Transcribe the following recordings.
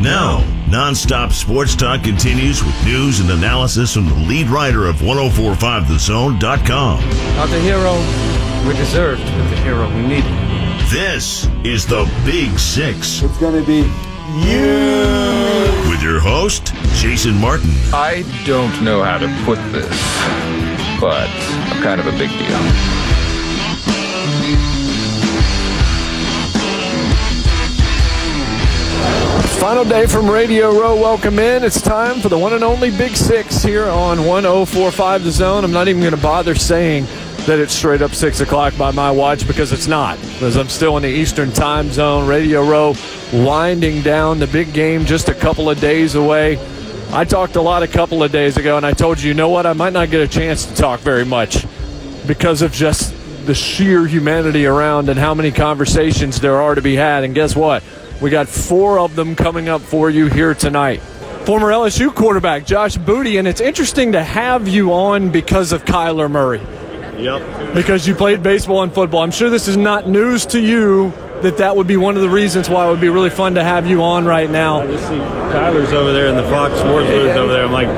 Now, nonstop sports talk continues with news and analysis from the lead writer of 1045thezone.com. Not the hero we deserved, but the hero we needed. This is the Big Six It's going to be you. with your host, Jason Martin. I don't know how to put this, but I'm kind of a big deal. Final day from Radio Row. Welcome in. It's time for the one and only Big Six here on 1045 The Zone. I'm not even going to bother saying that it's straight up 6 o'clock by my watch because it's not. Because I'm still in the Eastern time zone. Radio Row winding down the big game just a couple of days away. I talked a lot a couple of days ago, and I told you, you know what? I might not get a chance to talk very much because of just the sheer humanity around and how many conversations there are to be had. And guess what? We got four of them coming up for you here tonight. Former LSU quarterback Josh Booty, and it's interesting to have you on because of Kyler Murray. Yep. Because you played baseball and football. I'm sure this is not news to you that that would be one of the reasons why it would be really fun to have you on right now. I just see Kyler's over there in the Fox Sports booth over there. I'm like,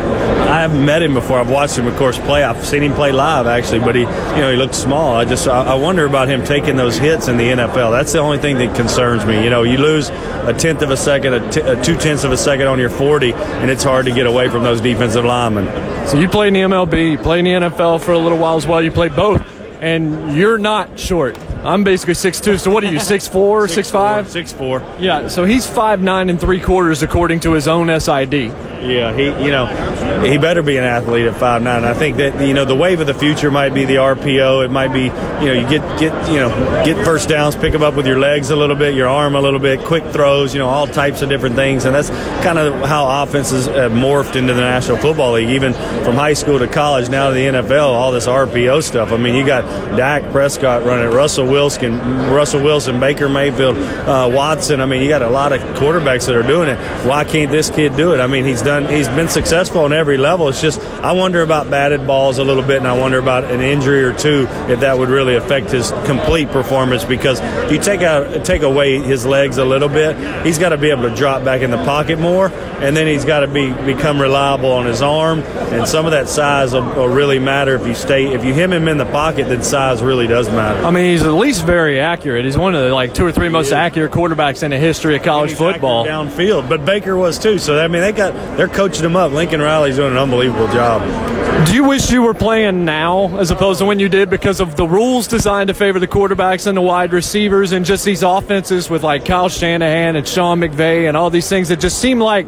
I haven't met him before. I've watched him, of course, play. I've seen him play live actually, but he, you know, he looked small. I just, I, wonder about him taking those hits in the NFL. That's the only thing that concerns me. You know, you lose a tenth of a second, a, t- a two tenths of a second on your 40, and it's hard to get away from those defensive linemen. So you played in the MLB, you played in the NFL for a little while as well. You played both, and you're not short. I'm basically six two. so what are you, 6'4", 6'5"? Six four. Yeah, so he's five nine and three quarters according to his own SID. Yeah, he you know he better be an athlete at five nine. I think that you know the wave of the future might be the RPO. It might be you know you get get you know get first downs, pick them up with your legs a little bit, your arm a little bit, quick throws. You know all types of different things, and that's kind of how offenses have morphed into the National Football League. Even from high school to college, now to the NFL, all this RPO stuff. I mean, you got Dak Prescott running, Russell Wilson, Russell Wilson, Baker Mayfield, uh, Watson. I mean, you got a lot of quarterbacks that are doing it. Why can't this kid do it? I mean, he's done. He's been successful on every level. It's just I wonder about batted balls a little bit, and I wonder about an injury or two if that would really affect his complete performance. Because if you take out take away his legs a little bit, he's got to be able to drop back in the pocket more, and then he's got to be become reliable on his arm. And some of that size will, will really matter if you stay if you hit him in the pocket. Then size really does matter. I mean, he's at least very accurate. He's one of the like two or three most accurate quarterbacks in the history of college football. downfield, but Baker was too. So I mean, they got they're coaching him up. Lincoln Riley's doing an unbelievable job. Do you wish you were playing now as opposed to when you did because of the rules designed to favor the quarterbacks and the wide receivers and just these offenses with like Kyle Shanahan and Sean McVay and all these things that just seem like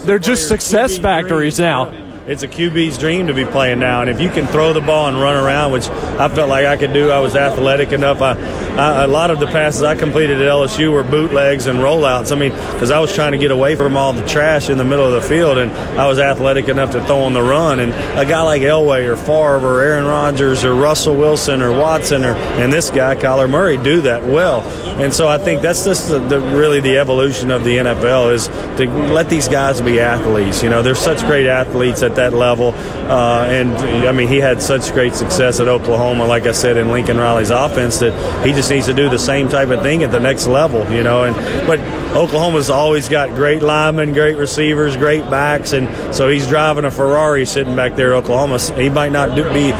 they're just success factories now. It's a QB's dream to be playing now, and if you can throw the ball and run around, which I felt like I could do, I was athletic enough. I, I a lot of the passes I completed at LSU were bootlegs and rollouts. I mean, because I was trying to get away from all the trash in the middle of the field, and I was athletic enough to throw on the run. And a guy like Elway or Favre or Aaron Rodgers or Russell Wilson or Watson or and this guy Kyler Murray do that well. And so I think that's just the, the, really the evolution of the NFL is to let these guys be athletes. You know, they're such great athletes at that level, uh, and I mean he had such great success at Oklahoma, like I said, in Lincoln Riley's offense that he just needs to do the same type of thing at the next level. You know, and but Oklahoma's always got great linemen, great receivers, great backs, and so he's driving a Ferrari sitting back there at Oklahoma. He might not do, be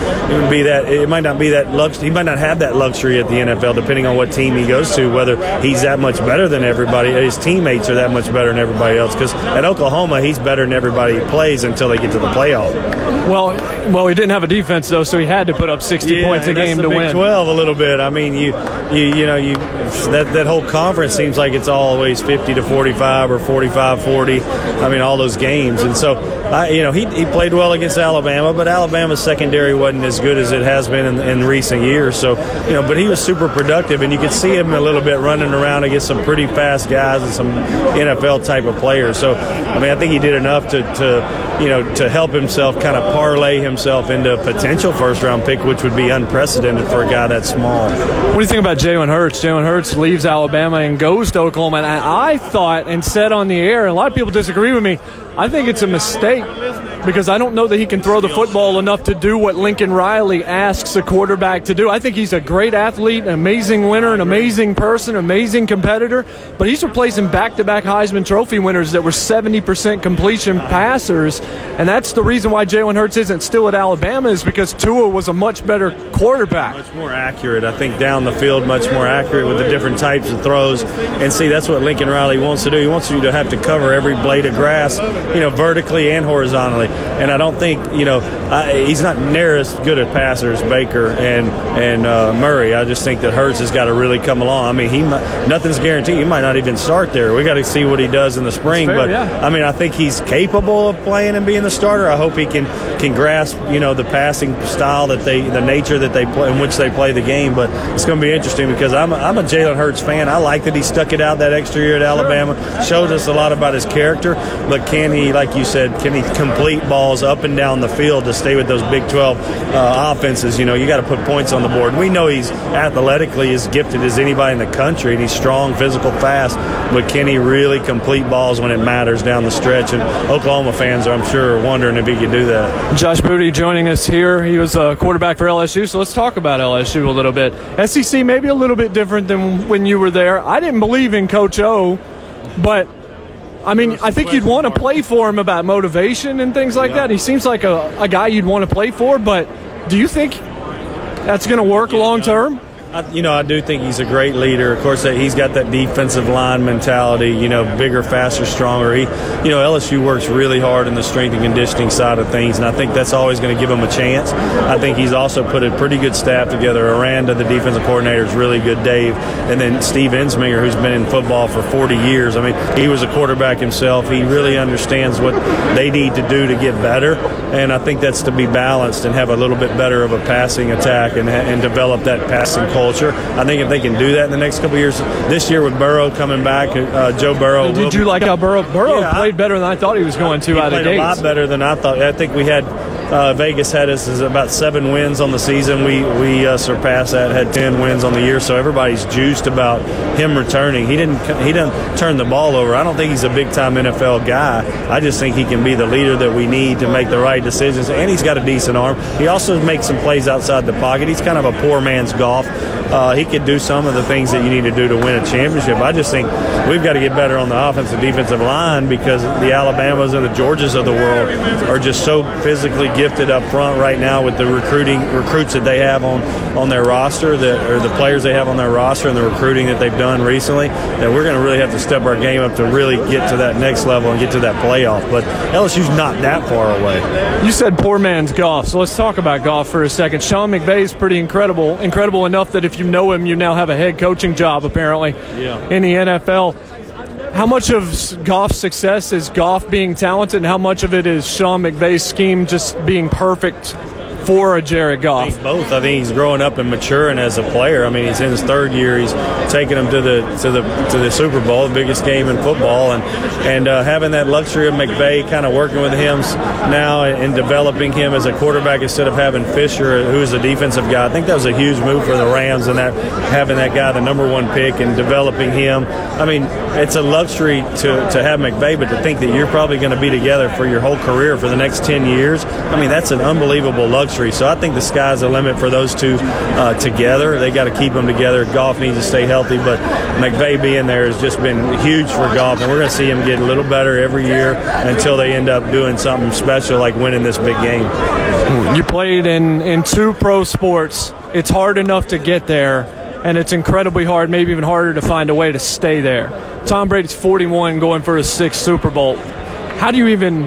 be that it might not be that lux, he might not have that luxury at the NFL, depending on what team he goes to, whether he's that much better than everybody, his teammates are that much better than everybody else. Because at Oklahoma, he's better than everybody he plays until they get to the the playoff. Well, well, he didn't have a defense though, so he had to put up 60 Yeah, points a game to Big win. 12 a little bit. I mean, you, you, you know, you that that whole conference seems like it's always 50 to 45 or 45 40. I mean, all those games, and so I, you know, he, he played well against Alabama, but Alabama's secondary wasn't as good as it has been in, in recent years. So, you know, but he was super productive, and you could see him a little bit running around against some pretty fast guys and some NFL type of players. So, I mean, I think he did enough to, to you know, to help himself kind of parlay himself into a potential first round pick, which would be unprecedented for a guy that small. What do you think about Jalen Hurts? Jalen Hurts leaves Alabama and goes to Oklahoma. And I thought and said on the air, and a lot of people disagree with me, I think it's a mistake because I don't know that he can throw the football enough to do what Lincoln Riley asks a quarterback to do. I think he's a great athlete, an amazing winner, an amazing person, amazing competitor, but he's replacing back to back Heisman Trophy winners that were 70% completion passers. And that's the reason why Jalen Hurts isn't still at Alabama, is because Tua was a much better quarterback. Much more accurate, I think, down the field, much more accurate with the different types of throws. And see, that's what Lincoln Riley wants to do. He wants you to have to cover every blade of grass, you know, vertically and horizontally. And I don't think, you know, I, he's not near as good a passer as Baker and and uh, Murray. I just think that Hurts has got to really come along. I mean, he might, nothing's guaranteed. He might not even start there. We got to see what he does in the spring. fair, but yeah. I mean, I think he's capable of playing and being the starter. I hope he can can grasp, you know, the passing style that they, the nature that they play, in which they play the game. But it's going to be interesting because I'm a, I'm a Jalen Hurts fan. I like that he stuck it out that extra year at Alabama. Showed us a lot about his character. But can he, like you said, can he complete balls up and down the field to stay with those Big 12 uh, offenses? You know, you got to put points on the board. We know he's athletically as gifted as anybody in the country, and he's strong, physical, fast. But can he really complete balls when it matters down the stretch? And Oklahoma fans, I'm sure, are wondering if he could do that. Josh Booty joining us here. He was a quarterback for LSU, so let's talk about LSU a little bit. SEC maybe a little bit different than when you were there. I didn't believe in Coach O, but I mean, I think you'd want to play for him about motivation and things like that. He seems like a, a guy you'd want to play for, but do you think that's going to work long term? I, you know, I do think he's a great leader. Of course, he's got that defensive line mentality. You know, bigger, faster, stronger. He, you know, LSU works really hard in the strength and conditioning side of things, and I think that's always going to give him a chance. I think he's also put a pretty good staff together. Aranda, the defensive coordinator, is really good. Dave, and then Steve Ensminger, who's been in football for 40 years. I mean, he was a quarterback himself. He really understands what they need to do to get better, and I think that's to be balanced and have a little bit better of a passing attack and, and develop that passing culture. I think if they can do that in the next couple of years, this year with Burrow coming back, uh, Joe Burrow. will Did you be- like how Burrow, Burrow Yeah, played better than I thought he was going to he out of a lot better than I thought. I think we had uh, Vegas had us as about seven wins on the season. We we uh, surpassed that, had ten wins on the year. So everybody's juiced about him returning. He didn't he didn't turn the ball over. I don't think he's a big time NFL guy. I just think he can be the leader that we need to make the right decisions. And he's got a decent arm. He also makes some plays outside the pocket. He's kind of a poor man's Goff. Uh, he could do some of the things that you need to do to win a championship. I just think we've got to get better on the offensive defensive line because the Alabamas and the Georgias of the world are just so physically gifted up front right now with the recruiting recruits that they have on, on their roster that or the players they have on their roster and the recruiting that they've done recently that we're going to really have to step our game up to really get to that next level and get to that playoff. But LSU's not that far away. You said poor man's Goff, so let's talk about Goff for a second. Sean McVay is pretty incredible, incredible enough that if you know him, you now have a head coaching job apparently Yeah. in the NFL. How much of s- Goff's success is golf being talented, and how much of it is Sean McVay's scheme just being perfect for a Jared I Goff? think both. I think he's growing up and maturing as a player. I mean, he's in his third year. He's taking him to the to the to the Super Bowl, the biggest game in football, and and uh, having that luxury of McVay kind of working with him now and developing him as a quarterback instead of having Fisher, who is a defensive guy. I think that was a huge move for the Rams and that having that guy the number one pick and developing him. I mean, it's a luxury to to have McVay, but to think that you're probably going to be together for your whole career for the next ten years. I mean, that's an unbelievable luxury. So I think the sky's the limit for those two uh, together. They got to keep them together. Goff needs to stay healthy, but McVay being there has just been huge for Goff, and we're going to see him get a little better every year until they end up doing something special like winning this big game. You played in, in two pro sports. It's hard enough to get there, and it's incredibly hard, maybe even harder to find a way to stay there. Tom Brady's 41 going for his sixth Super Bowl. How do you even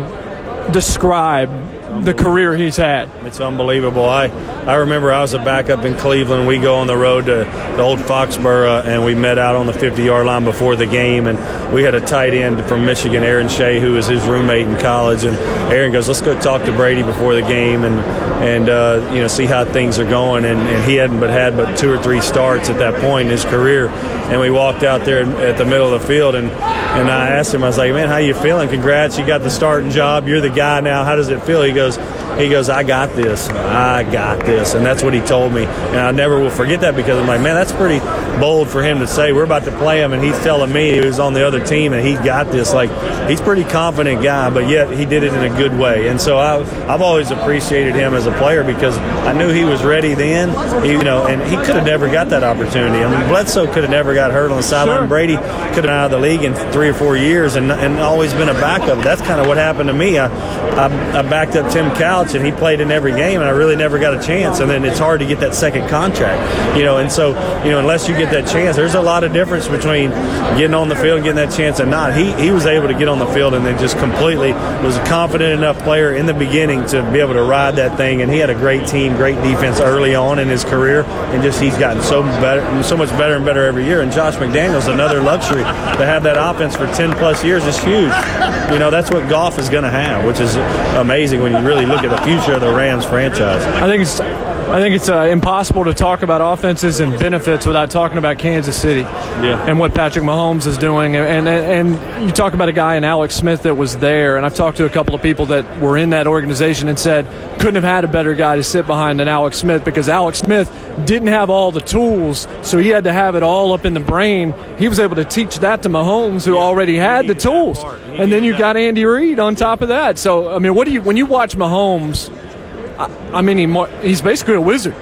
describe the career he's had? It's unbelievable. I, I remember I was a backup in Cleveland. We go on the road to the old Foxborough, uh, and we met out on the 50 yard line before the game. And we had a tight end from Michigan, Aaron Shea, who was his roommate in college. And Aaron goes, Let's go talk to Brady before the game and, and uh, you know, see how things are going. And, and he hadn't but had but two or three starts at that point in his career. And we walked out there at the middle of the field, and, and I asked him, I was like, Man, how you feeling? Congrats, you got the starting job. You're the guy now. How does it feel? He goes, he goes, I got this. I got this. And that's what he told me. And I never will forget that because I'm like, man, that's pretty bold for him to say. We're about to play him, and he's telling me he was on the other team and he got this. Like, he's pretty confident guy, but yet he did it in a good way. And so I, I've always appreciated him as a player because I knew he was ready then, he, you know, and he could have never got that opportunity. I mean, Bledsoe could have never got hurt on the sideline. Sure. Brady could have been out of the league in three or four years and, and always been a backup. That's kind of what happened to me. I, I, I backed up Tim Couch, and he played in every game, and I really never got a chance. And then it's hard to get that second contract, you know. And so, you know, unless you get that chance, there's a lot of difference between getting on the field and getting that chance and not. He he was able to get on the field and then just completely was a confident enough player in the beginning to be able to ride that thing. And he had a great team, great defense early on in his career, and just he's gotten so better, so much better and better every year. And Josh McDaniels, another luxury to have that offense for 10 plus years is huge. You know, that's what Goff is going to have, which is amazing when you really look at the future of the Rams franchise. I think it's I think it's uh, impossible to talk about offenses and benefits without talking about Kansas City Yeah. and what Patrick Mahomes is doing. And, and and you talk about a guy in Alex Smith that was there, and I've talked to a couple of people that were in that organization and said couldn't have had a better guy to sit behind than Alex Smith because Alex Smith didn't have all the tools, so he had to have it all up in the brain. He was able to teach that to Mahomes, who already had the tools, and then you got Andy Reid on top of that. So I mean, what do you when you watch Mahomes? I mean, he, he's basically a wizard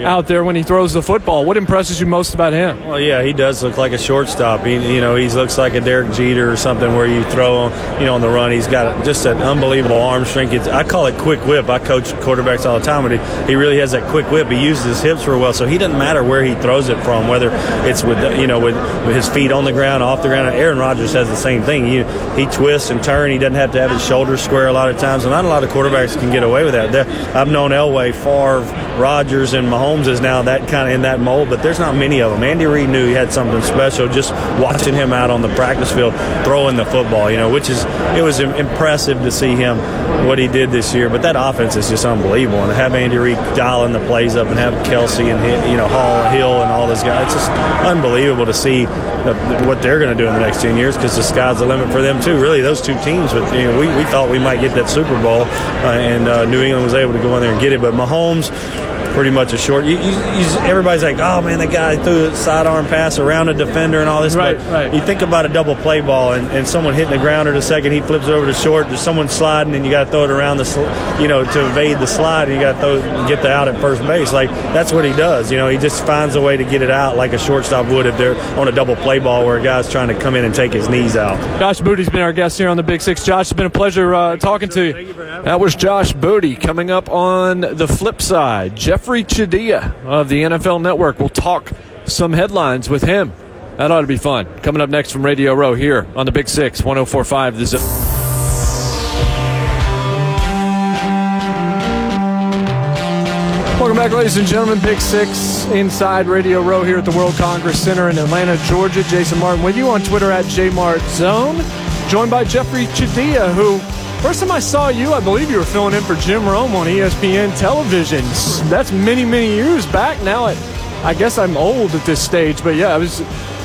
out there when he throws the football. What impresses you most about him? Well, yeah, he does look like a shortstop. He, you know, he looks like a Derek Jeter or something where you throw him, you know, on the run. He's got just an unbelievable arm strength. It's, I call it quick whip. I coach quarterbacks all the time, but he, he really has that quick whip. He uses his hips real well, so he doesn't matter where he throws it from, whether it's with, you know, with, with his feet on the ground, off the ground. Aaron Rodgers has the same thing. He, he twists and turns. He doesn't have to have his shoulders square a lot of times, and not a lot of quarterbacks can get away with that. There- I've known Elway, Favre, Rodgers, and Mahomes is now that kind of in that mold, but there's not many of them. Andy Reid knew he had something special just watching him out on the practice field throwing the football, you know, which is it was impressive to see him what he did this year. But that offense is just unbelievable, and to have Andy Reid dialing the plays up and have Kelce and you know Hall, Hill, and all those guys, it's just unbelievable to see what they're going to do in the next ten years because the sky's the limit for them too. Really, those two teams, but you know, we, we thought we might get that Super Bowl, uh, and uh, New England was able to go in there and get it, but Mahomes pretty much a short. You, you, you, everybody's like, oh man, that guy threw a sidearm pass around a defender and all this. Right, but right. you think about a double play ball and, and someone hitting the ground or the second, he flips it over to short. There's someone sliding and you got to throw it around the, sl- you know, to evade the slide. And you got to throw get the out at first base. Like that's what he does. You know, he just finds a way to get it out like a shortstop would if they're on a double play ball where a guy's trying to come in and take his knees out. Josh Booty's been our guest here on the Big Six. Josh, it's been a pleasure uh, talking to you. That was Josh Booty. Coming up on the flip side, Jeffri Chadiha of the NFL Network. We'll talk some headlines with him. That ought to be fun. Coming up next from Radio Row here on the Big Six, 1045 The Zone. Welcome back, ladies and gentlemen. Big Six inside Radio Row here at the World Congress Center in Atlanta, Georgia. Jason Martin with you on Twitter at JMartZone. Joined by Jeffri Chadiha, who, first time I saw you, I believe you were filling in for Jim Rome on ESPN television. That's many, many years back now. I guess I'm old at this stage, but yeah, I was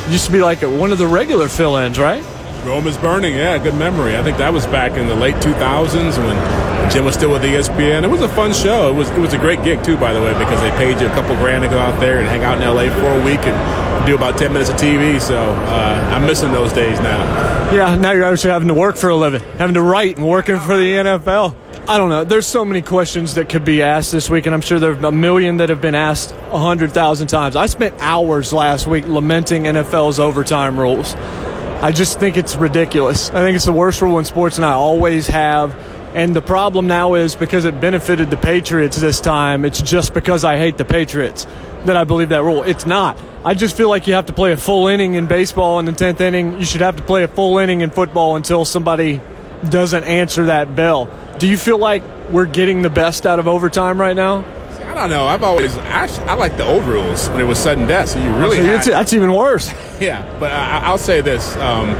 used to be like one of the regular fill-ins, right? Rome is burning. Yeah, good memory. I think that was back in the late 2000s when Jim was still with ESPN. It was a fun show. It was it was a great gig too, by the way, because they paid you a couple grand to go out there and hang out in LA for a week and do about 10 minutes of TV. So uh, I'm missing those days now. Yeah, now you're actually having to work for a living, having to write and working for the NFL. I don't know. There's so many questions that could be asked this week, and I'm sure there are a million that have been asked a hundred thousand times. I spent hours last week lamenting NFL's overtime rules. I just think it's ridiculous. I think it's the worst rule in sports, and I always have. And the problem now is because it benefited the Patriots this time, it's just because I hate the Patriots that I believe that rule. It's not. I just feel like you have to play a full inning in baseball in the 10th inning. You should have to play a full inning in football until somebody doesn't answer that bell. Do you feel like we're getting the best out of overtime right now? I don't know. I've always actually I like the old rules when it was sudden death. So you really So had, it's- that's even worse. yeah. But I, I'll say this: um,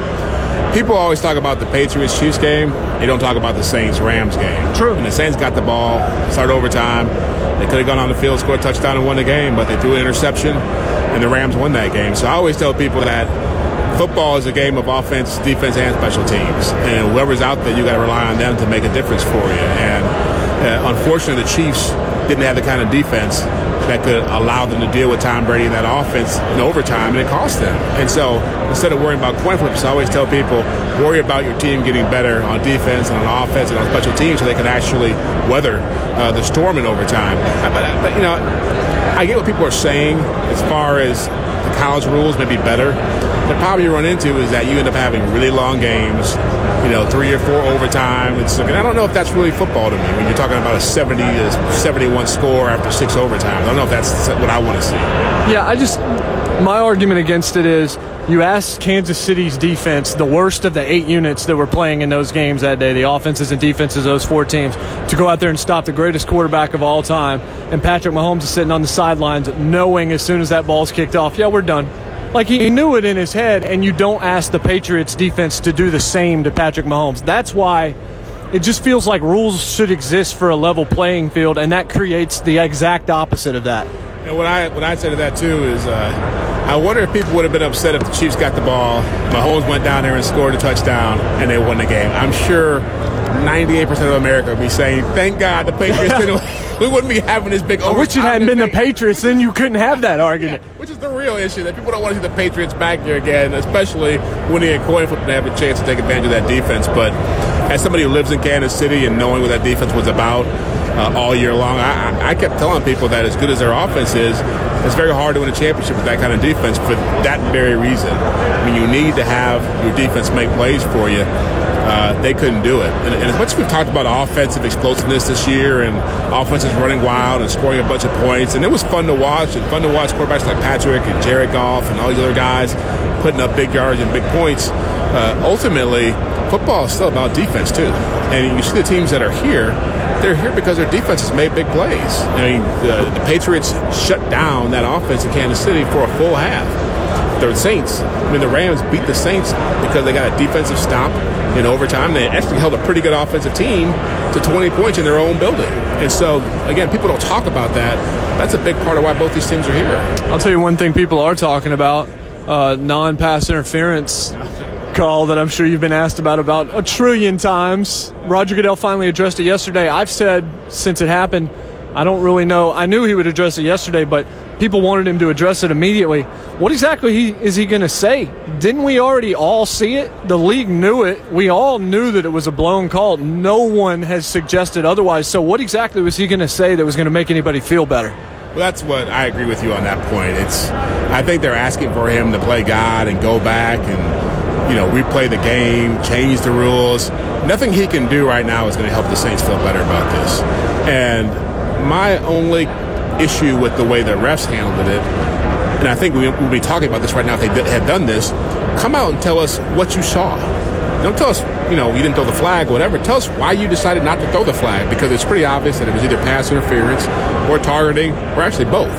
people always talk about the Patriots Chiefs game. They don't talk about the Saints Rams game. True. And the Saints got the ball, started overtime. They could have gone on the field, scored a touchdown, and won the game, but they threw an interception, and the Rams won that game. So I always tell people that football is a game of offense, defense, and special teams. And whoever's out there, you got to rely on them to make a difference for you. And uh, unfortunately, the Chiefs didn't have the kind of defense that could allow them to deal with Tom Brady and that offense in overtime, and it cost them. And so instead of worrying about coin flips, I always tell people worry about your team getting better on defense and on offense and on special teams so they can actually weather uh, the storm in overtime. But, but, you know, I get what people are saying as far as the college rules may be better. The problem you run into is that you end up having really long games, you know, three or four overtime. It's, and I don't know if that's really football to me when you're talking about a 70 to 71 score after six overtime. I don't know if that's what I want to see. Yeah, I just my argument against it is you asked Kansas City's defense, the worst of the eight units that were playing in those games that day, the offenses and defenses of those four teams, to go out there and stop the greatest quarterback of all time. And Patrick Mahomes is sitting on the sidelines knowing as soon as that ball's kicked off, yeah, we're done. Like he knew it in his head, and you don't ask the Patriots defense to do the same to Patrick Mahomes. That's why it just feels like rules should exist for a level playing field, and that creates the exact opposite of that. And what I what I say to that too is, uh, I wonder if people would have been upset if the Chiefs got the ball, Mahomes went down there and scored a touchdown, and they won the game. I'm sure 98% of America would be saying, "Thank God the Patriots didn't." We wouldn't be having this big. I wish it hadn't been the. Patriots, then you couldn't have that argument. Which is the real issue that people don't want to see the Patriots back here again, especially winning a coin flip and have a chance to take advantage of that defense. But as somebody who lives in Kansas City and knowing what that defense was about uh, all year long, I, I- kept telling people that as good as their offense is, it's very hard to win a championship with that kind of defense for that very reason. I mean, you need to have your defense make plays for you. Uh, they couldn't do it. And, and as much as we've talked about offensive explosiveness this year and offenses running wild and scoring a bunch of points, and it was fun to watch and fun to watch quarterbacks like Patrick and Jared Goff and all these other guys putting up big yards and big points. Uh, ultimately, football is still about defense too. And you see the teams that are here, they're here because their defense has made big plays. I mean, the, the Patriots shut down that offense in Kansas City for a full half the Saints, I mean, the Rams beat the Saints because they got a defensive stop in overtime. They actually held a pretty good offensive team to 20 points in their own building. And so, again, people don't talk about that. That's a big part of why both these teams are here. I'll tell you one thing people are talking about uh, non pass interference call that I'm sure you've been asked about about a trillion times. Roger Goodell finally addressed it yesterday. I've said since it happened, I don't really know. I knew he would address it yesterday, but people wanted him to address it immediately. What exactly he, is he going to say? Didn't we already all see it? The league knew it. We all knew that it was a blown call. No one has suggested otherwise. So, what exactly was he going to say that was going to make anybody feel better? Well, that's what I agree with you on that point. It's, I think they're asking for him to play God and go back and, you know, replay the game, change the rules. Nothing he can do right now is going to help the Saints feel better about this. And my only issue with the way the refs handled it, and I think we, we'll be talking about this right now if they did, had done this, come out and tell us what you saw. Don't tell us, you know, you didn't throw the flag, or whatever. Tell us why you decided not to throw the flag because it's pretty obvious that it was either pass interference or targeting or actually both.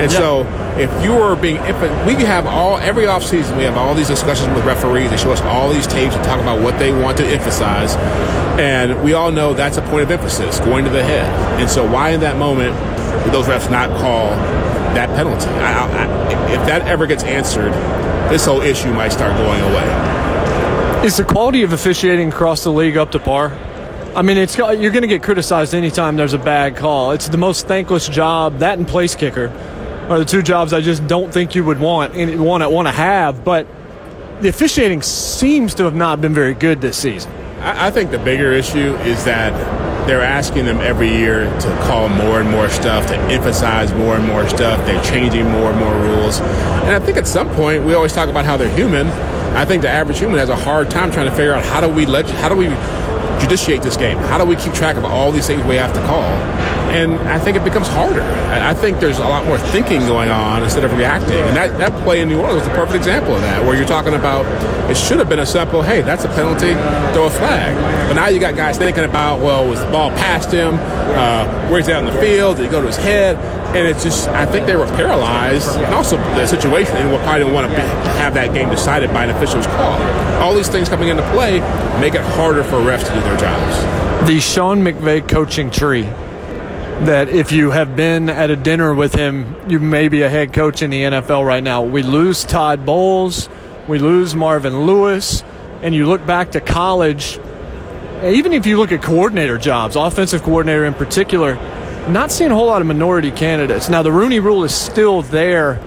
And so if you were being, if we have all, every offseason, we have all these discussions with referees. They show us all these tapes and talk about what they want to emphasize. And we all know that's a point of emphasis, going to the head. And so why in that moment did those refs not call that penalty? I, I, if that ever gets answered, this whole issue might start going away. Is the quality of officiating across the league up to par? I mean, it's you're going to get criticized anytime there's a bad call. It's the most thankless job. That and place kicker are the two jobs I just don't think you would want and want to want to have. But the officiating seems to have not been very good this season. I, I think the bigger issue is that they're asking them every year to call more and more stuff, to emphasize more and more stuff. They're changing more and more rules. And I think at some point, we always talk about how they're human. I think the average human has a hard time trying to figure out how do we let, how do we judiciate this game? How do we keep track of all these things we have to call? And I think it becomes harder. I think there's a lot more thinking going on instead of reacting. And that, that play in New Orleans was a perfect example of that, where you're talking about it should have been a simple, hey, that's a penalty, throw a flag. But now you got guys thinking about, well, was the ball past him? Uh, where's he out in the field? Did he go to his head? And it's just, I think they were paralyzed, and also the situation, and we probably didn't want to be, have that game decided by an official's call. All these things coming into play make it harder for refs to do their jobs. The Sean McVay coaching tree that if you have been at a dinner with him, you may be a head coach in the NFL right now. We lose Todd Bowles, we lose Marvin Lewis, and you look back to college, even if you look at coordinator jobs, offensive coordinator in particular, not seeing a whole lot of minority candidates. Now, the Rooney rule is still there.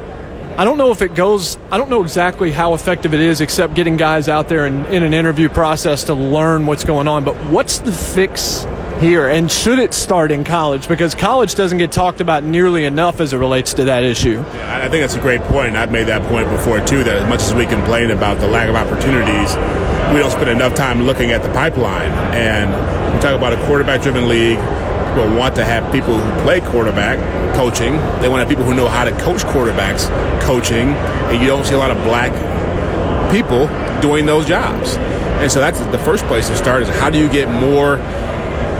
I don't know if it goes, I don't know exactly how effective it is, except getting guys out there in, in an interview process to learn what's going on. But what's the fix here? And should it start in college? Because college doesn't get talked about nearly enough as it relates to that issue. I think that's a great point. I've made that point before, too, that as much as we complain about the lack of opportunities, we don't spend enough time looking at the pipeline. And we talk about a quarterback driven league. People want to have people who play quarterback coaching. They want to have people who know how to coach quarterbacks coaching. And you don't see a lot of black people doing those jobs. And so that's the first place to start is how do you get more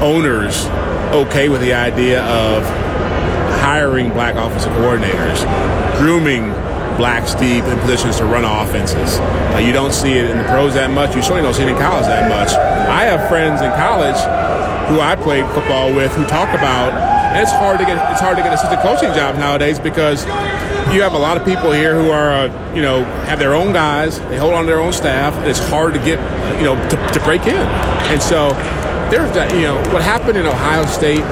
owners okay with the idea of hiring black offensive coordinators, grooming blacks deep in positions to run offenses. Uh, you don't see it in the pros that much. You certainly don't see it in college that much. I have friends in college who I played football with who talk about, it's hard to get it's hard to get assistant coaching jobs nowadays because you have a lot of people here who are, uh, you know, have their own guys. They hold on to their own staff. It's hard to get, you know, to, to break in. And so there's that, you know, what happened in Ohio State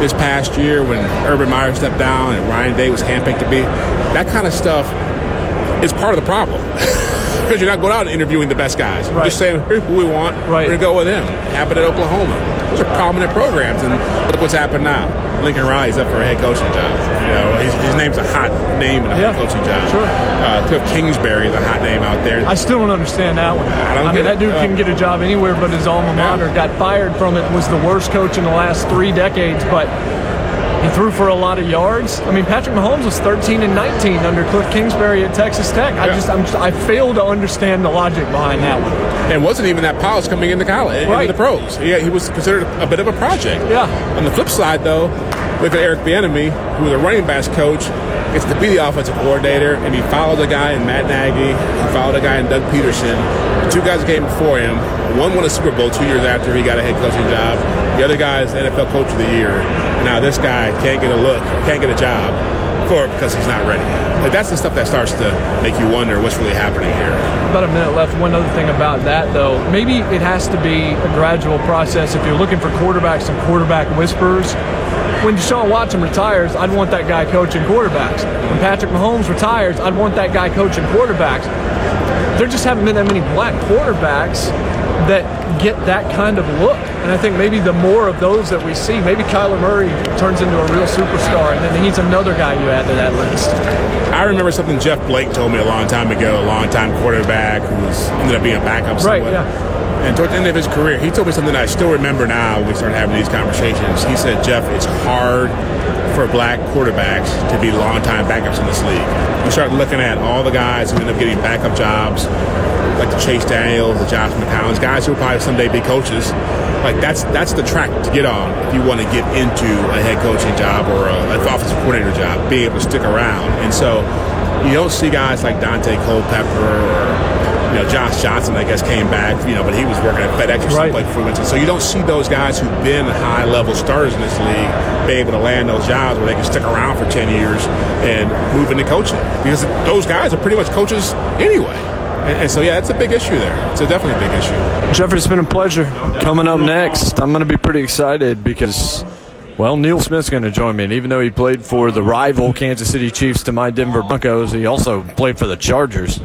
this past year when Urban Meyer stepped down and Ryan Day was handpicked to be, that kind of stuff is part of the problem. because you're not going out and interviewing the best guys. You're just saying, here's who we want. Right. We're going to go with him. Happened at Oklahoma. Those are prominent programs. And look what's happened now. Lincoln Riley's up for a head coaching job. You know, his, his name's a hot name in a Yeah, coaching job. sure. Uh, Cliff Kingsbury is a hot name out there. I still don't understand that one. I don't mean, that dude Uh, can get a job anywhere but his alma mater. Yeah. Got fired from it. Was the worst coach in the last three decades, but he threw for a lot of yards. I mean, Patrick Mahomes was 13 and 19 under Cliff Kingsbury at Texas Tech. I Yeah. just, I'm, I fail to understand the logic behind that one. and wasn't even that polished coming into college, Right. into the pros. Yeah, he was considered a bit of a project. Yeah. On the flip side, though, look at Eric Bieniemy, who was a running backs coach, gets to be the offensive coordinator, and he followed a guy in Matt Nagy, he followed a guy in Doug Pederson. The two guys came before him. One won a Super Bowl two years after he got a head coaching job. The other guy is NFL Coach of the Year. Now this guy can't get a look, can't get a job for it because he's not ready. That's the stuff that starts to make you wonder what's really happening here. About a minute left. One other thing about that, though, maybe it has to be a gradual process. If you're looking for quarterbacks and quarterback whisperers, when Deshaun Watson retires, I'd want that guy coaching quarterbacks. When Patrick Mahomes retires, I'd want that guy coaching quarterbacks. There just haven't been that many black quarterbacks that get that kind of look. And I think maybe the more of those that we see, maybe Kyler Murray turns into a real superstar, and then he's another guy you add to that list. I remember something Jeff Blake told me a long time ago, a long time quarterback who ended up being a backup Right, somewhat. yeah. And toward the end of his career, he told me something that I still remember now when we started having these conversations. He said, Jeff, it's hard for black quarterbacks to be longtime backups in this league. You start looking at all the guys who end up getting backup jobs, like the Chase Daniels, the Josh McCowns, guys who will probably someday be coaches. Like that's that's the track to get on if you want to get into a head coaching job or a, an offensive coordinator job, being able to stick around. And so you don't see guys like Dante Culpepper or you know, Josh Johnson, I guess, came back, you know, but he was working at FedEx or Right. something like before he went to. So you don't see those guys who've been high level starters in this league be able to land those jobs where they can stick around for 10 years and move into coaching. Because those guys are pretty much coaches anyway. And, and so, yeah, it's a big issue there. It's a definitely a big issue. Jeffri, it's been a pleasure. Coming up next, I'm going to be pretty excited because, well, Neil Smith's going to join me. And even though he played for the rival Kansas City Chiefs to my Denver Broncos, he also played for the Chargers.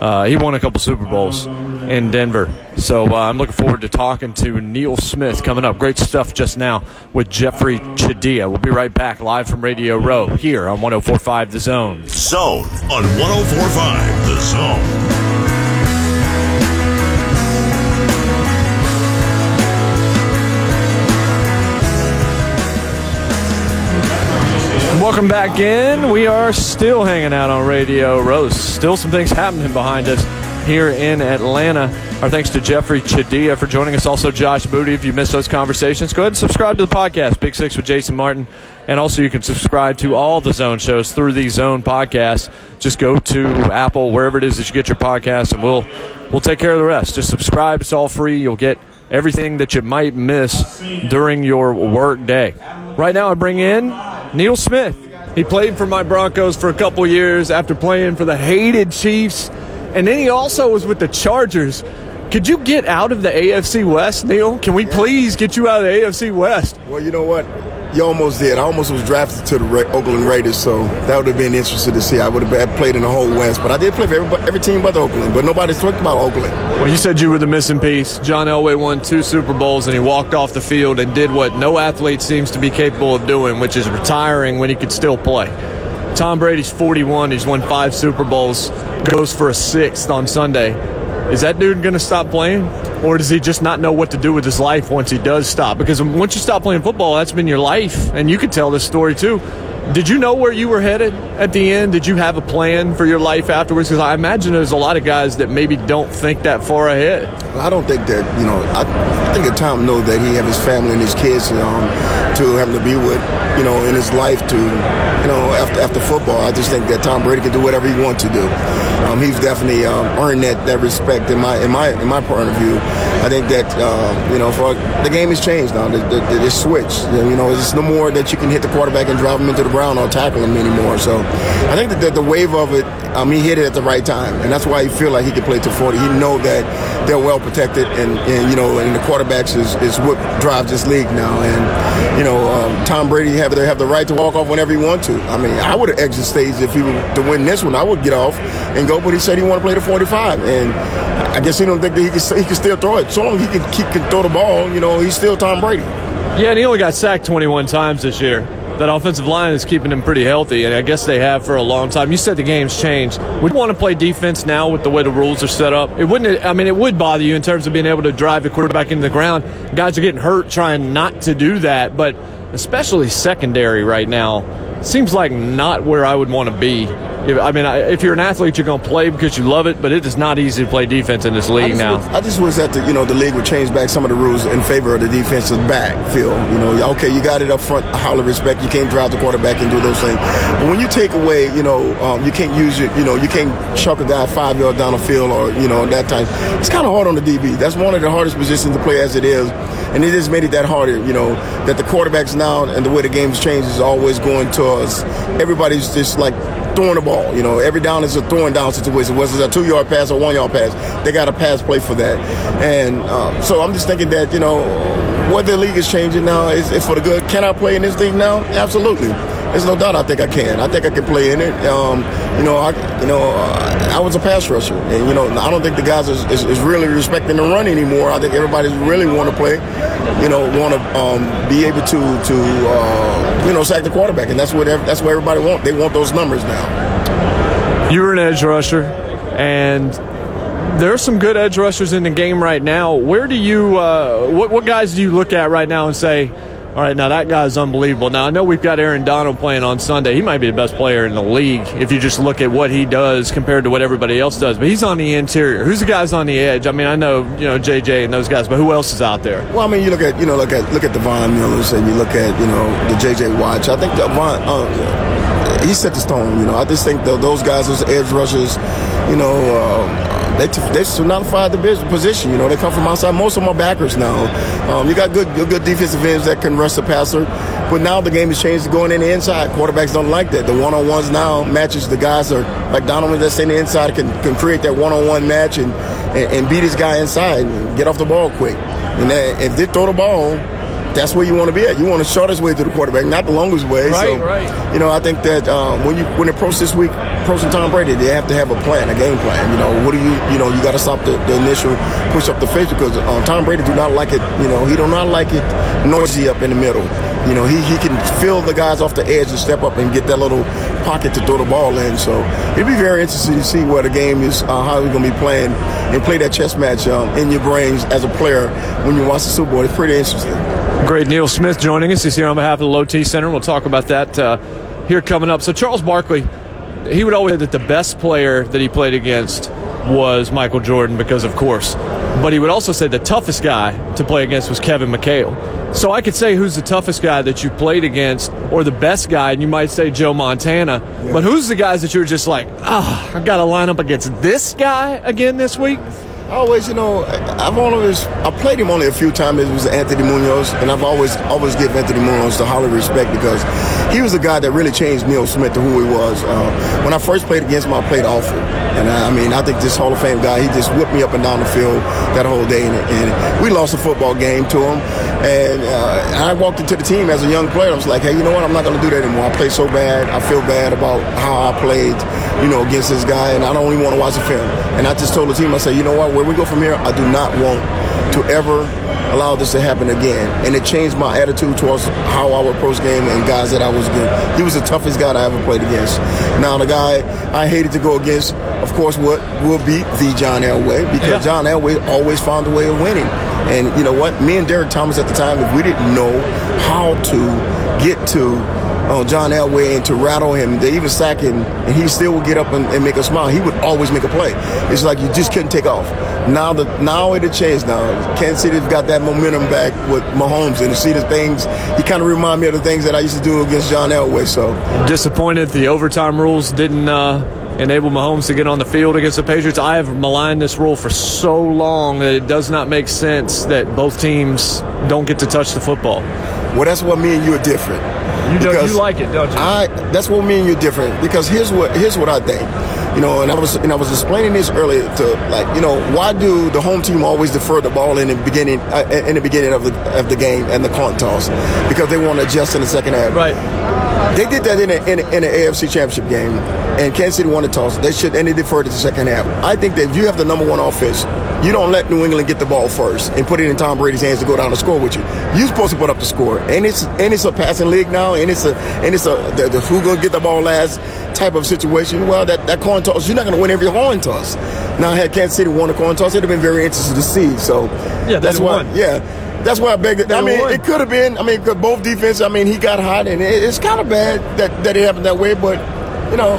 Uh, he won a couple Super Bowls in Denver. So uh, I'm looking forward to talking to Neil Smith coming up. Great stuff just now with Jeffri Chadiha. We'll be right back live from Radio Row here on 1045 The Zone. Zone on 1045 The Zone. Welcome back in. We are still hanging out on Radio Row. Still some things happening behind us here in Atlanta. Our thanks to Jeffri Chadiha for joining us. Also, Josh Booty. If you missed those conversations, go ahead and subscribe to the podcast, Big Six with Jason Martin. And also, you can subscribe to all the Zone shows through the Zone podcast. Just go to Apple, wherever it is that you get your podcast, and we'll we'll take care of the rest. Just subscribe; it's all free. You'll get everything that you might miss during your work day. Right now, I bring in Neil Smith. He played for my Broncos for a couple years after playing for the hated Chiefs, and then he also was with the Chargers. Could you get out of the AFC West, Neil? Can we please get you out of the AFC West? Well, you know what? You almost did. I almost was drafted to the Ra- Oakland Raiders, so that would have been interesting to see. I would have played in the whole West, but I did play for every, every team but Oakland. But nobody's talked about Oakland. Well, you said you were the missing piece. John Elway won two Super Bowls, and he walked off the field and did what no athlete seems to be capable of doing, which is retiring when he could still play. Tom Brady's 41. He's won five Super Bowls. Goes for a sixth on Sunday. Is that dude going to stop playing? Or does he just not know what to do with his life once he does stop? Because once you stop playing football, that's been your life. And you could tell this story too. Did you know where you were headed at the end? Did you have a plan for your life afterwards? Because I imagine there's a lot of guys that maybe don't think that far ahead. I don't think that you know. I, I think that Tom knows that he have his family and his kids um, to have to be with, you know, in his life to, you know, after after football. I just think that Tom Brady can do whatever he wants to do. Um, he's definitely um, earned that, that respect in my in my in my point of view. I think that uh, you know, for the game has changed now. The, the, the, the switch, you know, it's no more that you can hit the quarterback and drive him into the ground or tackle him anymore. So I think that the, wave of it, um, he hit it at the right time, and that's why he feel like he can play to 40. He know that they're well protected, and, and you know, and the quarterbacks is, is what drives this league now. And you know, um, Tom Brady have they have the right to walk off whenever he want to. I mean, I would have exited stage if he were to win this one. I would get off and go, but he said he want to play the 45, and I guess he don't think that he can he can still throw it. So long he can, he can throw the ball, you know, he's still Tom Brady. Yeah, and he only got sacked 21 times this year. That offensive line is keeping him pretty healthy, and I guess they have for a long time. You said the game's changed. Would you want to play defense now with the way the rules are set up? It wouldn't. I mean, it would bother you in terms of being able to drive the quarterback into the ground. Guys are getting hurt trying not to do that, but especially secondary right now seems like not where I would want to be. I mean, if you're an athlete, you're going to play because you love it, but it is not easy to play defense in this league I now. Wish, I just wish that the, you know the league would change back some of the rules in favor of the defensive backfield. You know, okay, you got it up front, howl of respect. You can't drive the quarterback and do those things. But when you take away, you know, um, you can't use it. You know, you can't chuck a guy five yards down the field or you know that time. It's kind of hard on the DB. That's one of the hardest positions to play as it is, and it just made it that harder. You know, that the quarterbacks now and the way the game's changed is always going towards everybody's just like throwing the ball. You know, every down is a throwing down situation. Whether it's a two yard pass or one yard pass, they got a pass play for that. And um, so I'm just thinking that you know what the league is changing now is, is, for the good. Can I play in this league now? Absolutely. There's no doubt. I think I can. I think I can play in it. Um, you know, I, you know, uh, I was a pass rusher, and you know, I don't think the guys is, is, is really respecting the run anymore. I think everybody's really want to play. You know, want to um, be able to to uh, you know sack the quarterback, and that's what that's what everybody want. They want those numbers now. You were an edge rusher, and there are some good edge rushers in the game right now. Where do you, uh, what, what guys do you look at right now and say, all right, now that guy's unbelievable. Now I know we've got Aaron Donald playing on Sunday. He might be the best player in the league if you just look at what he does compared to what everybody else does. But he's on the interior. Who's the guys on the edge? I mean, I know you know JJ and those guys, but who else is out there? Well, I mean, you look at you know look at look at Devon Mills and you look at you know the JJ Watt. I think Devon. Uh, he set the stone, you know. I just think those guys, those edge rushers, you know, uh, they they solidified the position. You know, they come from outside. Most of them are backers now. Um, you got good, good, good defensive ends that can rush the passer, but now the game has changed to going in the inside. Quarterbacks don't like that. The one on ones now matches the guys are like Donovan that's in the inside can, can create that one on one match and, and, and beat his guy inside and get off the ball quick. And that, if they throw the ball, that's where you want to be at. You want the shortest way to the quarterback, not the longest way. Right, so, right. You know, I think that um, when you when they approach this week, approaching Tom Brady, they have to have a plan, a game plan. You know, what do you you know you got to stop the, the, initial push up the face because um, Tom Brady do not like it. You know, he do not like it noisy up in the middle. You know, he, he can feel the guys off the edge and step up and get that little pocket to throw the ball in. So it'd be very interesting to see where the game is, uh, how we're going to be playing, and play that chess match um, in your brains as a player when you watch the Super Bowl. It's pretty interesting. Great Neil Smith joining us. He's here on behalf of the Low T Center. We'll talk about that. Uh, here coming up. So Charles Barkley, he would always say that the best player that he played against was Michael Jordan because, of course. But he would also say the toughest guy to play against was Kevin McHale. So I could say who's the toughest guy that you played against or the best guy, and you might say Joe Montana. Yeah. But who's the guys that you're just like, oh, I've got to line up against this guy again this week? always, you know, I've always I played him only a few times. It was Anthony Munoz, and I've always always give Anthony Munoz the highly respect because he was the guy that really changed Neil Smith to who he was. Uh, when I first played against him, I played awful, and I, I, mean, I think this Hall of Fame guy, he just whipped me up and down the field that whole day, and, and we lost a football game to him. And uh, I walked into the team as a young player. I was like, hey, you know what? I'm not going to do that anymore. I play so bad. I feel bad about how I played, you know, against this guy, and I don't even want to watch the film. And I just told the team, I said, you know what? Where we go from here, I do not want to ever allow this to happen again. And it changed my attitude towards how I would approach game and guys that I was good. He was the toughest guy I ever played against. Now the guy I hated to go against, of course, what will be the John Elway because yeah. John Elway always found a way of winning. And you know what? Me and Derrick Thomas at the time, if we didn't know how to get to uh, John Elway and to rattle him. They even sack him, and he still would get up and, and, make a smile. He would always make a play. It's like you just couldn't take off. Now the now it changed. Now Kansas City's got that momentum back with Mahomes, and to see the things he kind of remind me of the things that I used to do against John Elway. So disappointed the overtime rules didn't. Uh enable Mahomes to get on the field against the Patriots. I have maligned this rule for so long that it does not make sense that both teams don't get to touch the football. Well, that's what me and you are different. You do, you like it, don't you? I that's what me and you are different because here's what here's what I think. You know, and I was and I was explaining this earlier to like you know why do the home team always defer the ball in the beginning uh, in the beginning of the of the game and the coin toss because they want to adjust in the second half. Right. They did that in a, in, a, in an AFC Championship game, and Kansas City won the toss. They should and they deferred to the second half. I think that if you have the number one offense, you don't let New England get the ball first and put it in Tom Brady's hands to go down and score with you. You're supposed to put up the score, and it's and it's a passing league now, and it's a and it's a the, the who gonna get the ball last type of situation. Well, that that coin toss, you're not gonna win every coin toss. Now, had Kansas City won the coin toss, it'd have been very interesting to see. So yeah, that's why. Won. Yeah. That's why I begged. I mean, it could have been. I mean, both defense. I mean, he got hot, and it, it's kind of bad that, that it happened that way. But you know,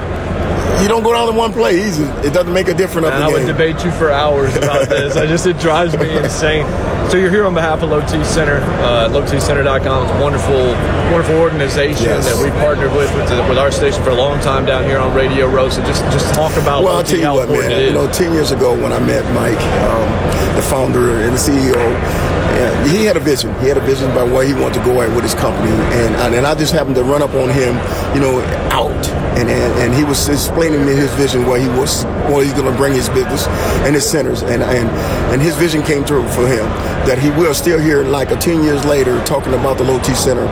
you don't go down to one play easy. It doesn't make a difference. I would debate you for hours about this. I just it drives me insane. So you're here on behalf of Low T Center, uh, lowtcenter.com. It's a wonderful, wonderful organization yes. that we partnered with with, with, our station for a long time down here on Radio Row. So just just talk about. Well, I'll tell you what, man. You know, ten years ago when I met Mike, um, the founder and the CEO, yeah, he had a vision. He had a vision about where he wanted to go at with his company, and and I just happened to run up on him, you know, out, and and, and he was explaining me his vision where he was, where he's going to bring his business and his centers, and and and his vision came true for him that he will still here like a 10 years later talking about the Low T Center.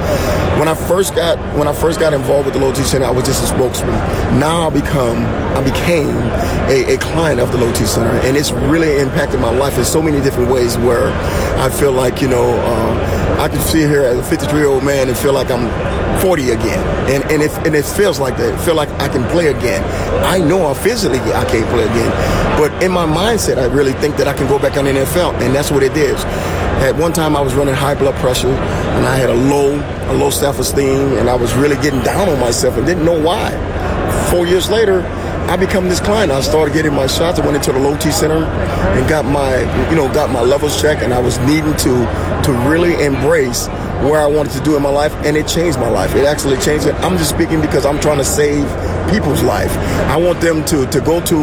When I first got when I first got involved with the Low T Center, I was just a spokesman. Now I become I became a, a client of the Low T Center, and it's really impacted my life in so many different ways where I feel like you know um, I can sit here as a 53 year old man and feel like I'm 40 again, and and it, and it feels like that. It feel like I can play again. I know I physically I can't play again, but in my mindset, I really think that I can go back on the NFL, and that's what it is. At one time, I was running high blood pressure, and I had a low a low self esteem, and I was really getting down on myself, and didn't know why. Four years later, I become this client. I started getting my shots. I went into the low T center and got my, you know, got my levels checked, and I was needing to to really embrace where I wanted to do in my life, and it changed my life. It actually changed it. I'm just speaking because I'm trying to save people's life. I want them to, to go to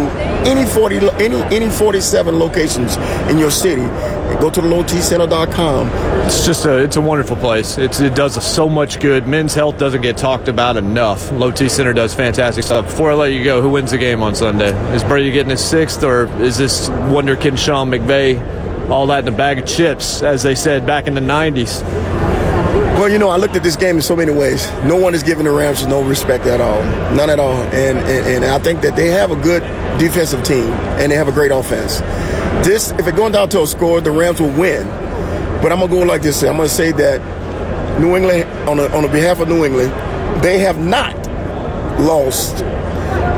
any 40 any any 47 locations in your city. And go to the lowtcenter.com. It's just a it's a wonderful place. It's, it does so much good. Men's health doesn't get talked about enough. Low T Center does fantastic stuff. Before I let you go, who wins the game on Sunday? Is Brady getting his sixth, or is this Wonderkin Sean McVay all that in a bag of chips, as they said back in the 90s? Well, you know, I looked at this game in so many ways. No one is giving the Rams no respect at all, none at all. And, and, and I think that they have a good defensive team and they have a great offense. This, if it going down to a score, the Rams will win. But I'm gonna go like this. I'm gonna say that New England, on a, on the behalf of New England, they have not lost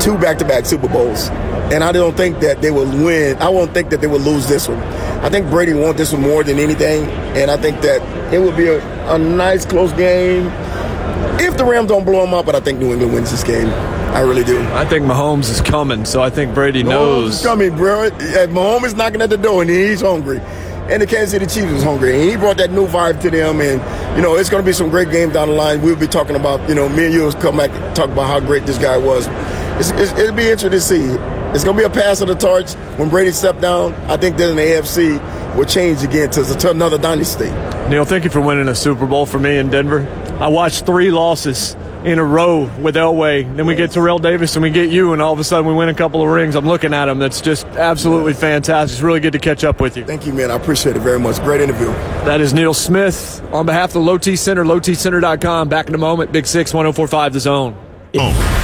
two back-to-back Super Bowls, and I don't think that they will win. I won't think that they will lose this one. I think Brady wants this one more than anything, and I think that it would be a, a nice close game. if the Rams don't blow them up, but I think New England wins this game. I really do. I think Mahomes is coming, so I think Brady knows. Mahomes is coming, bro. Mahomes is knocking at the door, and he's hungry. And the Kansas City Chiefs is hungry. And he brought that new vibe to them. And, you know, it's going to be some great games down the line. We'll be talking about, you know, me and you will come back and talk about how great this guy was. It's, it's, it'll be interesting to see. It's going to be a pass of the torch. When Brady stepped down, I think then the AFC will change again to, to another dynasty. Neil, thank you for winning a Super Bowl for me in Denver. I watched three losses in a row with Elway. Then we get Terrell Davis and we get you, and all of a sudden we win a couple of rings. I'm looking at him. That's just absolutely fantastic. It's really good to catch up with you. Thank you, man. I appreciate it very much. Great interview. That is Neil Smith on behalf of the Low T Center, lowtcenter.com. Back in a moment. Big Six, 1045 The Zone. Oh.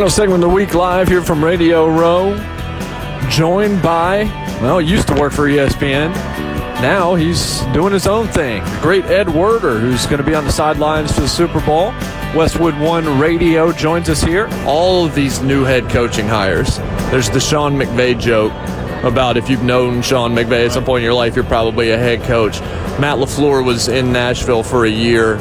Final segment of the week live here from Radio Row. Joined by, well, used to work for ESPN. Now he's doing his own thing. Great Ed Werder, who's going to be on the sidelines for the Super Bowl. Westwood One Radio joins us here. All of these new head coaching hires. There's the Sean McVay joke about if you've known Sean McVay at some point in your life, you're probably a head coach. Matt LaFleur was in Nashville for a year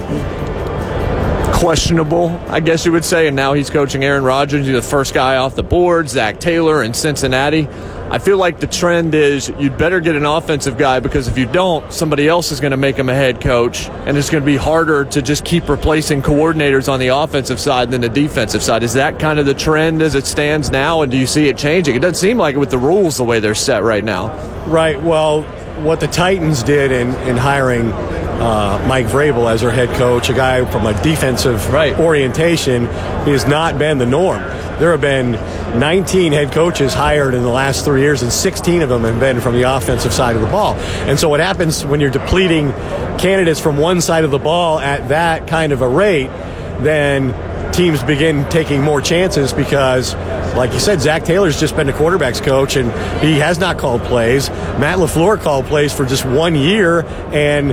questionable, I guess you would say. And now he's coaching Aaron Rodgers. He's the first guy off the board, Zac Taylor in Cincinnati. I feel like the trend is you'd better get an offensive guy because if you don't, somebody else is going to make him a head coach, and it's going to be harder to just keep replacing coordinators on the offensive side than the defensive side. Is that kind of the trend as it stands now, and do you see it changing? It doesn't seem like it with the rules the way they're set right now. Right. Well, what the Titans did in, in hiring uh, Mike Vrabel as their head coach, a guy from a defensive right. orientation, has not been the norm. There have been 19 head coaches hired in the last three years, and 16 of them have been from the offensive side of the ball. And so, what happens when you're depleting candidates from one side of the ball at that kind of a rate, then teams begin taking more chances because, like you said, Zac Taylor's just been the quarterback's coach and he has not called plays. Matt LaFleur called plays for just one year, and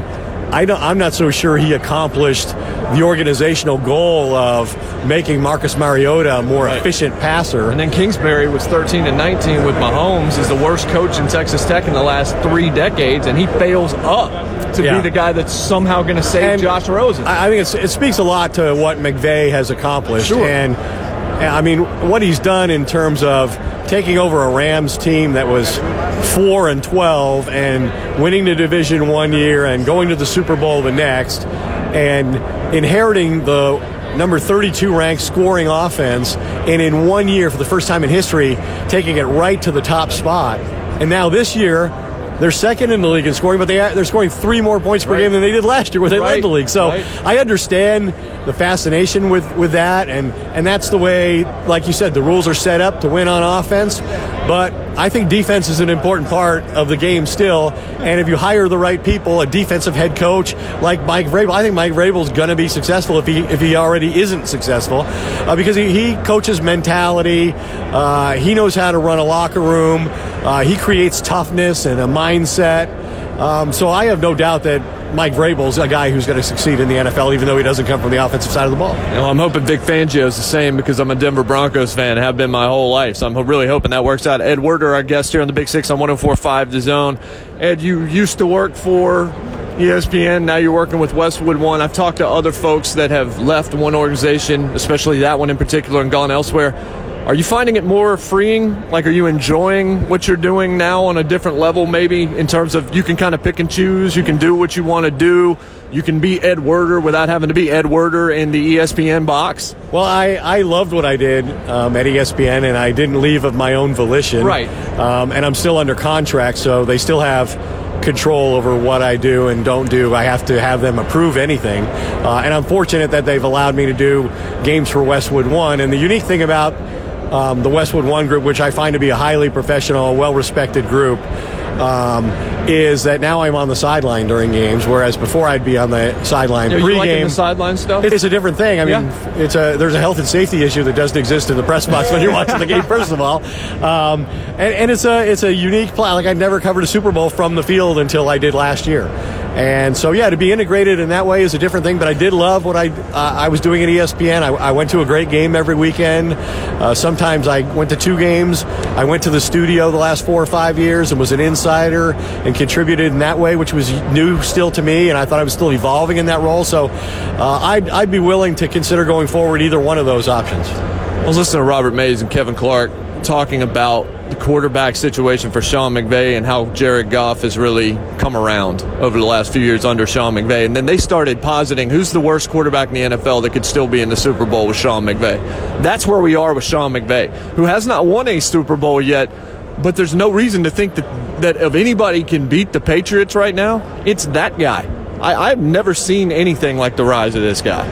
I am not so sure he accomplished the organizational goal of making Marcus Mariota a more right. efficient passer. And then Kingsbury was 13 and 19 with Mahomes, is the worst coach in Texas Tech in the last three decades, and he fails up to yeah. be the guy that's somehow going to save and Josh Rosen. I think it speaks a lot to what McVay has accomplished. Sure. And I mean, what he's done in terms of taking over a Rams team that was four and twelve and winning the division one year and going to the Super Bowl the next, and inheriting the number 32 ranked scoring offense, and in one year, for the first time in history, taking it right to the top spot. And now this year, they're second in the league in scoring, but they they're scoring three more points per right. game than they did last year, where they right. led the league. So right. I understand the fascination with with that, and and that's the way, like you said, the rules are set up to win on offense. But I think defense is an important part of the game still. And if you hire the right people, a defensive head coach like Mike Vrabel, I think Mike Vrabel is going to be successful if he if he already isn't successful, uh, because he, he coaches mentality. Uh, he knows how to run a locker room. Uh, he creates toughness and a mindset. Um, so I have no doubt that Mike Vrabel's a guy who's going to succeed in the NFL, even though he doesn't come from the offensive side of the ball. I'm hoping Vic Fangio is the same because I'm a Denver Broncos fan, have been my whole life. So I'm really hoping that works out. Ed Werder, our guest here on the Big Six on 104.5 The Zone. Ed, you used to work for ESPN. Now you're working with Westwood One. I've talked to other folks that have left one organization, especially that one in particular, and gone elsewhere are you finding it more freeing? Like, are you enjoying what you're doing now on a different level, maybe in terms of you can kind of pick and choose, you can do what you want to do, you can be Ed Werder without having to be Ed Werder in the ESPN box? Well, I, I loved what I did um, at ESPN, and I didn't leave of my own volition. Right. Um, and I'm still under contract, so they still have control over what I do and don't do. I have to have them approve anything. Uh, and I'm fortunate that they've allowed me to do games for Westwood One. And the unique thing about um, the Westwood One group, which I find to be a highly professional, well respected group, um, is that now I'm on the sideline during games, whereas before I'd be on the sideline Are pregame. the sideline stuff? It's a different thing. I mean, yeah. it's a there's a health and safety issue that doesn't exist in the press box when you're watching the game. First of all, um, and, and, it's a it's a unique play. Like I never covered a Super Bowl from the field until I did last year. And so, yeah, to be integrated in that way is a different thing. But I did love what I uh, I was doing at ESPN. I, I, went to a great game every weekend. Uh, sometimes I went to two games. I went to the studio the last four or five years and was an insider and contributed in that way, which was new still to me. And I thought I was still evolving in that role. So uh, I'd, I'd be willing to consider going forward either one of those options. I was listening to Robert Mays and Kevin Clark talking about the quarterback situation for Sean McVay and how Jared Goff has really come around over the last few years under Sean McVay. And then they started positing who's the worst quarterback in the NFL that could still be in the Super Bowl with Sean McVay. That's where we are with Sean McVay, who has not won a Super Bowl yet. But there's no reason to think that, that if anybody can beat the Patriots right now, it's that guy. I, I've never seen anything like the rise of this guy.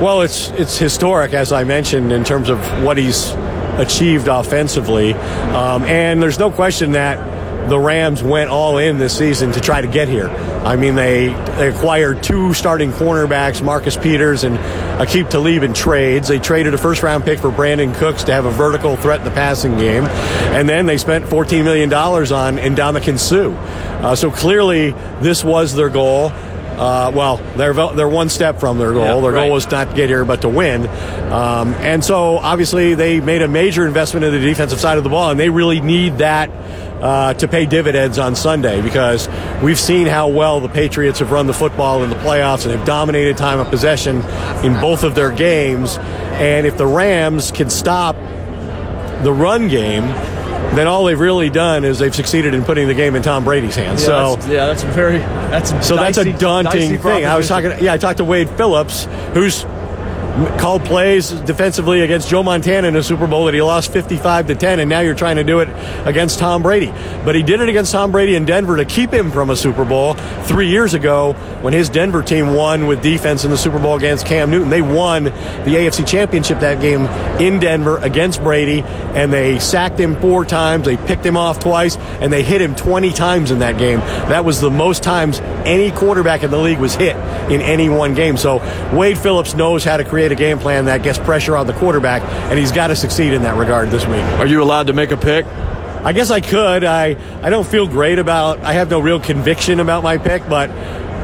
Well, it's it's historic, as I mentioned, in terms of what he's achieved offensively. Um, and there's no question that the Rams went all in this season to try to get here. I mean, they, they acquired two starting cornerbacks, Marcus Peters and Aqib Talib in trades. They traded a first round pick for Brandin Cooks to have a vertical threat in the passing game. And then they spent $14 million on Ndamukong Suh. Uh, so clearly, this was their goal. Uh, well, they're they're one step from their goal. their right. goal was not to get here, but to win. Um, and so, obviously, they made a major investment in the defensive side of the ball, and they really need that uh, to pay dividends on Sunday because we've seen how well the Patriots have run the football in the playoffs and have dominated time of possession in both of their games. And if the Rams can stop the run game, then all they've really done is they've succeeded in putting the game in Tom Brady's hands. Yeah, so that's, yeah, that's very that's so dicey, that's a daunting thing. I was talking, yeah, I talked to Wade Phillips, who's called plays defensively against Joe Montana in a Super Bowl that he lost 55 to 10, and now you're trying to do it against Tom Brady. But he did it against Tom Brady in Denver to keep him from a Super Bowl three years ago when his Denver team won with defense in the Super Bowl against Cam Newton. They won the AFC Championship that game in Denver against Brady, and they sacked him four times, they picked him off twice, and they hit him 20 times in that game. That was the most times any quarterback in the league was hit in any one game. So Wade Phillips knows how to create create a game plan that gets pressure on the quarterback, and he's got to succeed in that regard this week. Are you allowed to make a pick? I guess I could. I, I don't feel great about I have no real conviction about my pick, but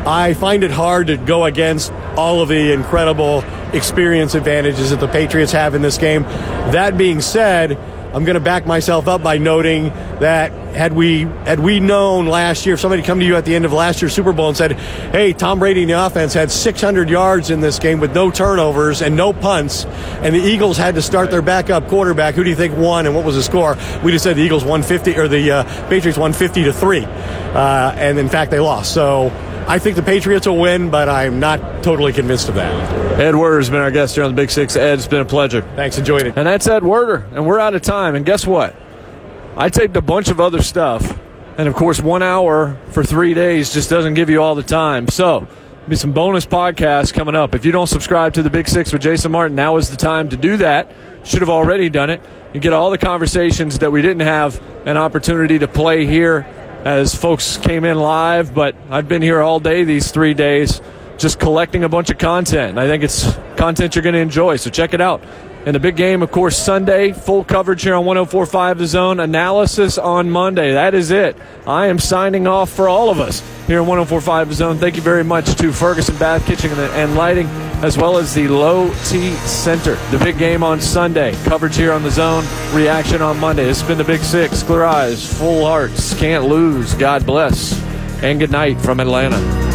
I find it hard to go against all of the incredible experience advantages that the Patriots have in this game. That being said, I'm going to back myself up by noting that had we had we known last year, if somebody come to you at the end of last year's Super Bowl and said, "Hey, Tom Brady and the offense had 600 yards in this game with no turnovers and no punts, and the Eagles had to start their backup quarterback. Who do you think won, and what was the score?" We just said the Eagles 150 or the uh, Patriots 150 to three, uh, and in fact they lost. So I think the Patriots will win, but I'm not totally convinced of that. Ed Werder has been our guest here on the Big Six. Ed, it's been a pleasure. Thanks, enjoyed it. And that's Ed Werder, and we're out of time. And guess what? I taped a bunch of other stuff, and of course, one hour for three days just doesn't give you all the time. So, be some bonus podcasts coming up. If you don't subscribe to the Big Six with Jason Martin, now is the time to do that. Should have already done it. You get all the conversations that we didn't have an opportunity to play here as folks came in live, but I've been here all day these three days just collecting a bunch of content. I think it's content you're going to enjoy, so check it out. And the big game, of course, Sunday, full coverage here on 1045 The Zone, analysis on Monday. That is it. I am signing off for all of us here on 1045 The Zone. Thank you very much to Ferguson Bath Kitchen and Lighting, as well as the Low T Center. The big game on Sunday, coverage here on The Zone, reaction on Monday. Has been the Big Six. Clear eyes, full hearts, can't lose. God bless. And good night from Atlanta.